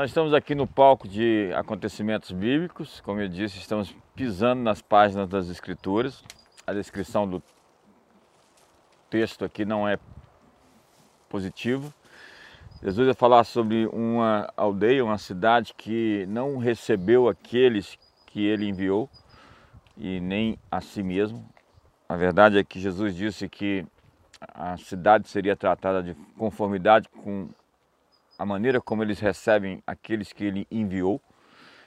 Nós estamos aqui no palco de acontecimentos bíblicos, como eu disse, estamos pisando nas páginas das Escrituras. A descrição do texto aqui não é positiva. Jesus vai falar sobre uma aldeia, uma cidade que não recebeu aqueles que ele enviou e nem a si mesmo. A verdade é que Jesus disse que a cidade seria tratada de conformidade com a maneira como eles recebem aqueles que ele enviou.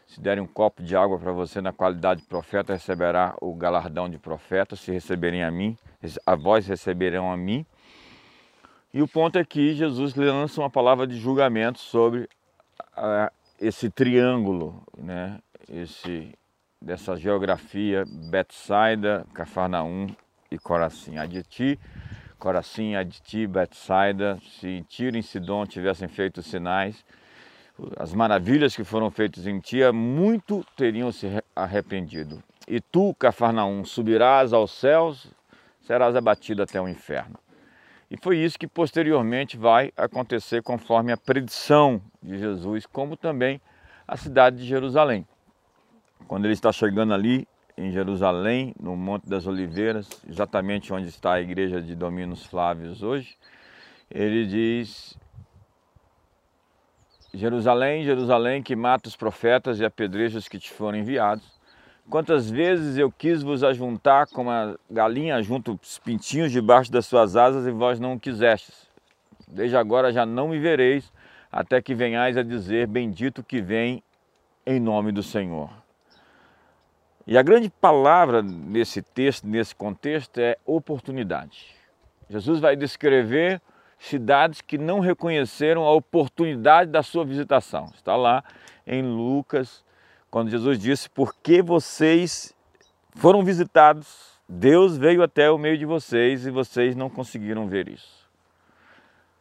Se derem um copo de água para você na qualidade de profeta, receberá o galardão de profeta. Se receberem a mim, a vós receberão a mim. E o ponto é que Jesus lança uma palavra de julgamento sobre esse triângulo, né? esse, dessa geografia Betsaida, Cafarnaum e Corazim. A de ti Corazim, Aditi, Betsaida, se Tiro e Sidom tivessem feito sinais, as maravilhas que foram feitas em ti, muito teriam se arrependido. E tu, Cafarnaum, subirás aos céus, serás abatido até o inferno. E foi isso que posteriormente vai acontecer conforme a predição de Jesus, como também a cidade de Jerusalém. Quando ele está chegando ali, em Jerusalém, no Monte das Oliveiras, exatamente onde está a igreja de Dominos Flávios hoje, ele diz: Jerusalém, Jerusalém, que mata os profetas e apedreja os que te foram enviados. Quantas vezes eu quis vos ajuntar como a galinha junto os pintinhos debaixo das suas asas e vós não quisestes. Desde agora já não me vereis, até que venhais a dizer: Bendito que vem em nome do Senhor. E a grande palavra nesse texto, nesse contexto, é oportunidade. Jesus vai descrever cidades que não reconheceram a oportunidade da sua visitação. Está lá em Lucas, quando Jesus disse: Porque vocês foram visitados, Deus veio até o meio de vocês e vocês não conseguiram ver isso.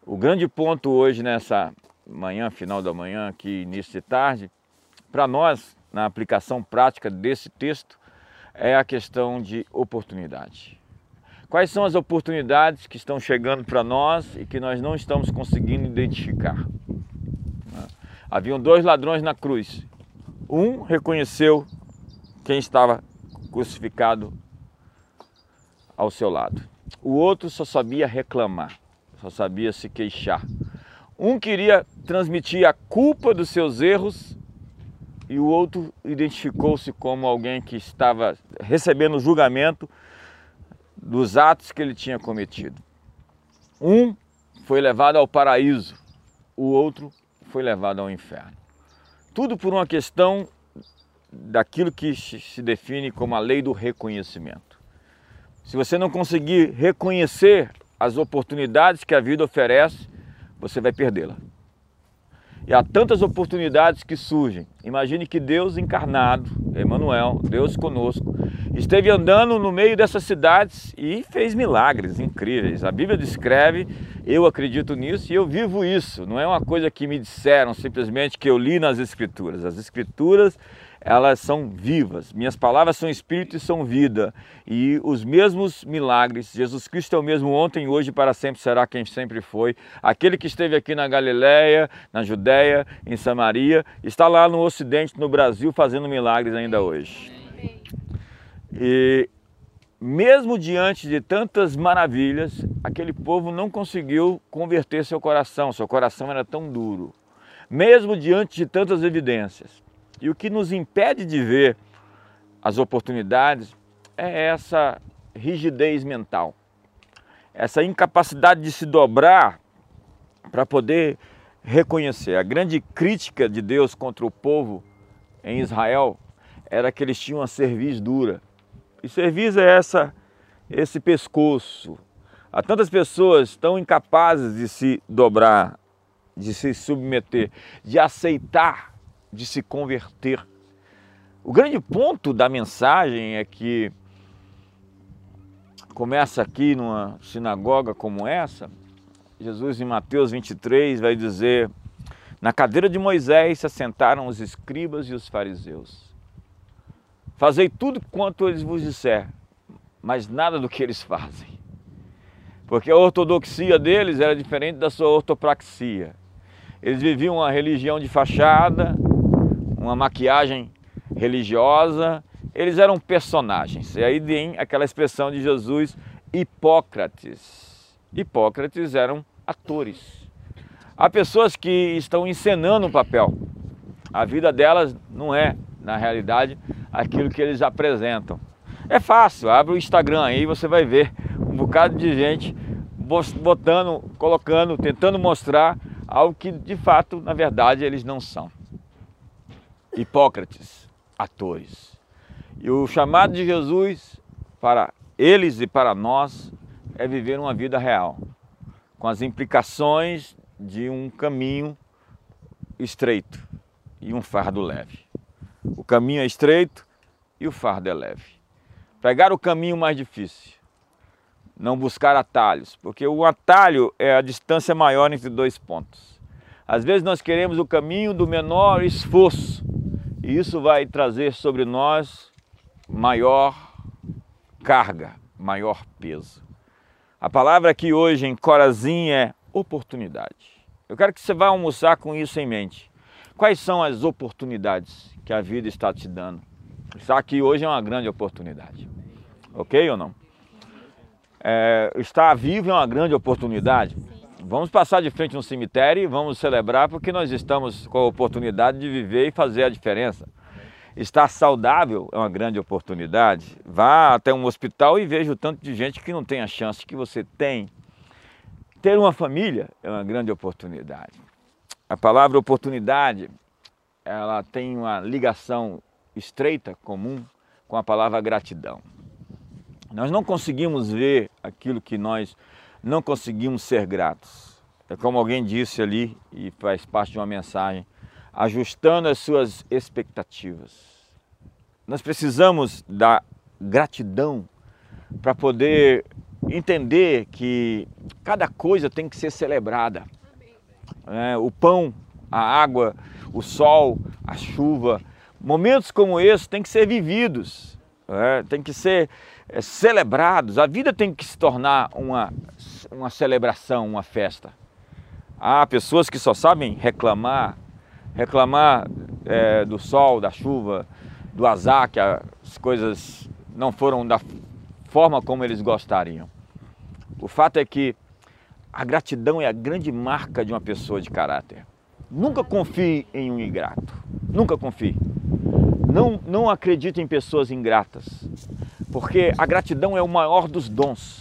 O grande ponto hoje, nessa manhã, final da manhã, aqui início de tarde, para nós na aplicação prática desse texto é a questão de oportunidade. Quais são as oportunidades que estão chegando para nós e que nós não estamos conseguindo identificar? Haviam dois ladrões na cruz. Um reconheceu quem estava crucificado ao seu lado. O outro só sabia reclamar, só sabia se queixar. Um queria transmitir a culpa dos seus erros e o outro identificou-se como alguém que estava recebendo julgamento dos atos que ele tinha cometido. Um foi levado ao paraíso, o outro foi levado ao inferno. Tudo por uma questão daquilo que se define como a lei do reconhecimento. Se você não conseguir reconhecer as oportunidades que a vida oferece, você vai perdê-la. E há tantas oportunidades que surgem. Imagine que Deus encarnado, Emmanuel, Deus conosco, esteve andando no meio dessas cidades e fez milagres incríveis. A Bíblia descreve, eu acredito nisso e eu vivo isso. Não é uma coisa que me disseram simplesmente que eu li nas Escrituras. As Escrituras elas são vivas. Minhas palavras são espírito e são vida. E os mesmos milagres, Jesus Cristo é o mesmo ontem, hoje para sempre será quem sempre foi. Aquele que esteve aqui na Galiléia, na Judéia, em Samaria, está lá no Ocidente, no Brasil, fazendo milagres ainda hoje. E mesmo diante de tantas maravilhas, aquele povo não conseguiu converter seu coração, seu coração era tão duro. Mesmo diante de tantas evidências. E o que nos impede de ver as oportunidades é essa rigidez mental, essa incapacidade de se dobrar para poder reconhecer. A grande crítica de Deus contra o povo em Israel era que eles tinham uma cerviz dura. E cerviz é essa, esse pescoço. Há tantas pessoas tão incapazes de se dobrar, de se submeter, de aceitar de se converter. O grande ponto da mensagem é que começa aqui numa sinagoga como essa, Jesus em Mateus 23 vai dizer: Na cadeira de Moisés se assentaram os escribas e os fariseus. Fazei tudo quanto eles vos disser, mas nada do que eles fazem. Porque a ortodoxia deles era diferente da sua ortopraxia. Eles viviam uma religião de fachada, uma maquiagem religiosa, eles eram personagens. E aí vem aquela expressão de Jesus, Hipócrates. Hipócrates eram atores. Há pessoas que estão encenando um papel. A vida delas não é, na realidade, aquilo que eles apresentam. É fácil, abre o Instagram aí você vai ver um bocado de gente botando, colocando, tentando mostrar algo que de fato, na verdade, eles não são. Hipócrates, atores. E o chamado de Jesus para eles e para nós é viver uma vida real, com as implicações de um caminho estreito e um fardo leve. O caminho é estreito e o fardo é leve. Pegar o caminho mais difícil, não buscar atalhos, porque o atalho é a distância maior entre dois pontos. Às vezes nós queremos o caminho do menor esforço, e isso vai trazer sobre nós maior carga, maior peso. A palavra aqui hoje em Corazim é oportunidade. Eu quero que você vá almoçar com isso em mente. Quais são as oportunidades que a vida está te dando? Estar aqui hoje é uma grande oportunidade. Ok ou não? É, estar vivo é uma grande oportunidade. Vamos passar de frente no cemitério e vamos celebrar porque nós estamos com a oportunidade de viver e fazer a diferença. Estar saudável é uma grande oportunidade. Vá até um hospital e veja o tanto de gente que não tem a chance que você tem. Ter uma família é uma grande oportunidade. A palavra oportunidade, ela tem uma ligação estreita, comum, com a palavra gratidão. Nós não conseguimos ver aquilo que nós não conseguimos ser gratos. É como alguém disse ali, e faz parte de uma mensagem, ajustando as suas expectativas. Nós precisamos da gratidão para poder entender que cada coisa tem que ser celebrada. É, o pão, a água, o sol, a chuva, momentos como esse têm que ser vividos, é, têm que ser é, celebrados. A vida tem que se tornar uma, uma celebração, uma festa. Há pessoas que só sabem reclamar, reclamar é, do sol, da chuva, do azar, que as coisas não foram da forma como eles gostariam. O fato é que a gratidão é a grande marca de uma pessoa de caráter. Nunca confie em um ingrato. Nunca confie. Não, não acredite em pessoas ingratas, porque a gratidão é o maior dos dons.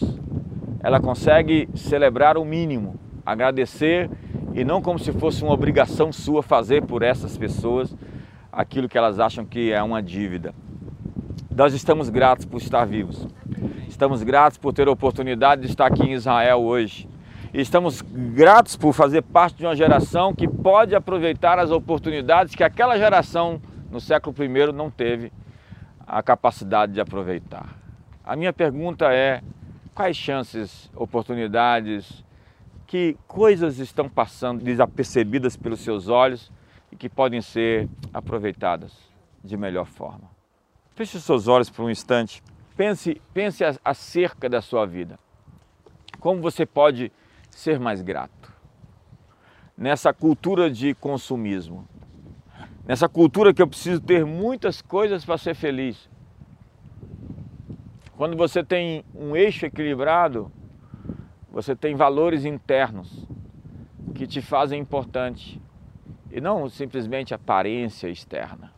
Ela consegue celebrar o mínimo, agradecer e não como se fosse uma obrigação sua fazer por essas pessoas aquilo que elas acham que é uma dívida. Nós estamos gratos por estar vivos. Estamos gratos por ter a oportunidade de estar aqui em Israel hoje. E estamos gratos por fazer parte de uma geração que pode aproveitar as oportunidades que aquela geração no século I não teve a capacidade de aproveitar. A minha pergunta é: quais chances, oportunidades, que coisas estão passando desapercebidas pelos seus olhos e que podem ser aproveitadas de melhor forma. Feche os seus olhos por um instante. Pense, pense acerca da sua vida. Como você pode ser mais grato? Nessa cultura de consumismo, nessa cultura que eu preciso ter muitas coisas para ser feliz. Quando você tem um eixo equilibrado, você tem valores internos que te fazem importante e não simplesmente aparência externa.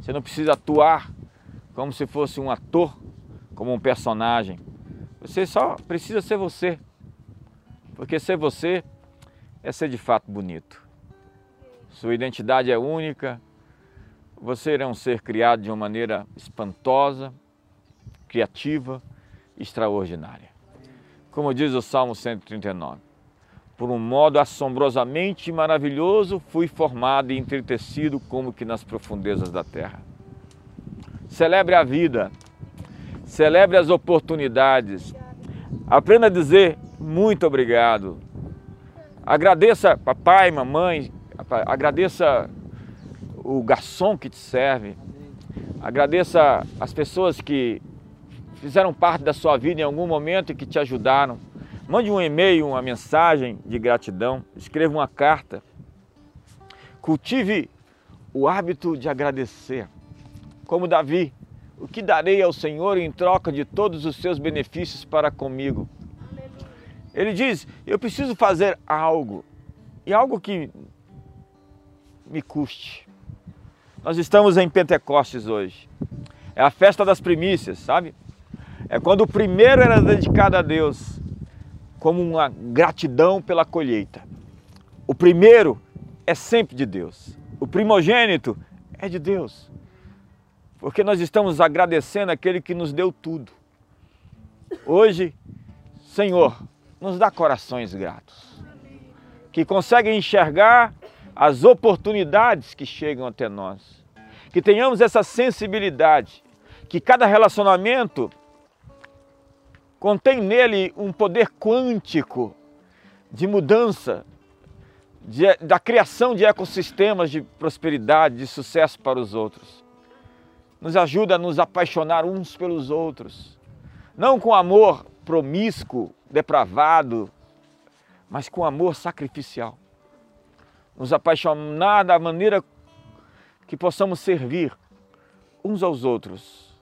Você não precisa atuar como se fosse um ator, como um personagem. Você só precisa ser você. Porque ser você é ser de fato bonito. Sua identidade é única. Você é um ser criado de uma maneira espantosa, criativa, extraordinária. Como diz o Salmo 139, por um modo assombrosamente maravilhoso fui formado e entretecido como que nas profundezas da terra. Celebre a vida, celebre as oportunidades, aprenda a dizer muito obrigado. Agradeça papai, mamãe, agradeça o garçom que te serve, agradeça as pessoas que fizeram parte da sua vida em algum momento e que te ajudaram. Mande um e-mail, uma mensagem de gratidão, escreva uma carta. Cultive o hábito de agradecer. Como Davi, o que darei ao Senhor em troca de todos os seus benefícios para comigo? Ele diz: Eu preciso fazer algo, e algo que me custe. Nós estamos em Pentecostes hoje. É a festa das primícias, sabe? É quando o primeiro era dedicado a Deus, como uma gratidão pela colheita. O primeiro é sempre de Deus. O primogênito é de Deus. Porque nós estamos agradecendo aquele que nos deu tudo. Hoje, Senhor, nos dá corações gratos, que conseguem enxergar as oportunidades que chegam até nós. Que tenhamos essa sensibilidade, que cada relacionamento contém nele um poder quântico de mudança, de, da criação de ecossistemas de prosperidade, de sucesso para os outros. Nos ajuda a nos apaixonar uns pelos outros, não com amor promíscuo, depravado, mas com amor sacrificial. Nos apaixonar da maneira que possamos servir uns aos outros,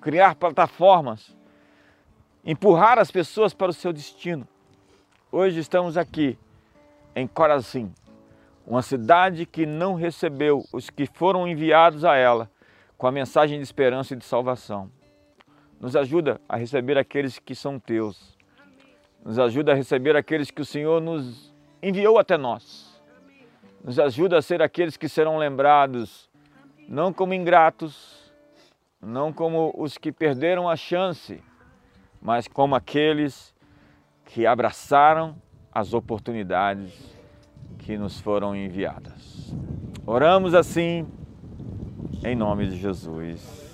criar plataformas, empurrar as pessoas para o seu destino. Hoje estamos aqui em Corazim, uma cidade que não recebeu os que foram enviados a ela com a mensagem de esperança e de salvação. Nos ajuda a receber aqueles que são teus. Nos ajuda a receber aqueles que o Senhor nos enviou até nós. Nos ajuda a ser aqueles que serão lembrados não como ingratos, não como os que perderam a chance, mas como aqueles que abraçaram as oportunidades que nos foram enviadas. Oramos assim em nome de Jesus.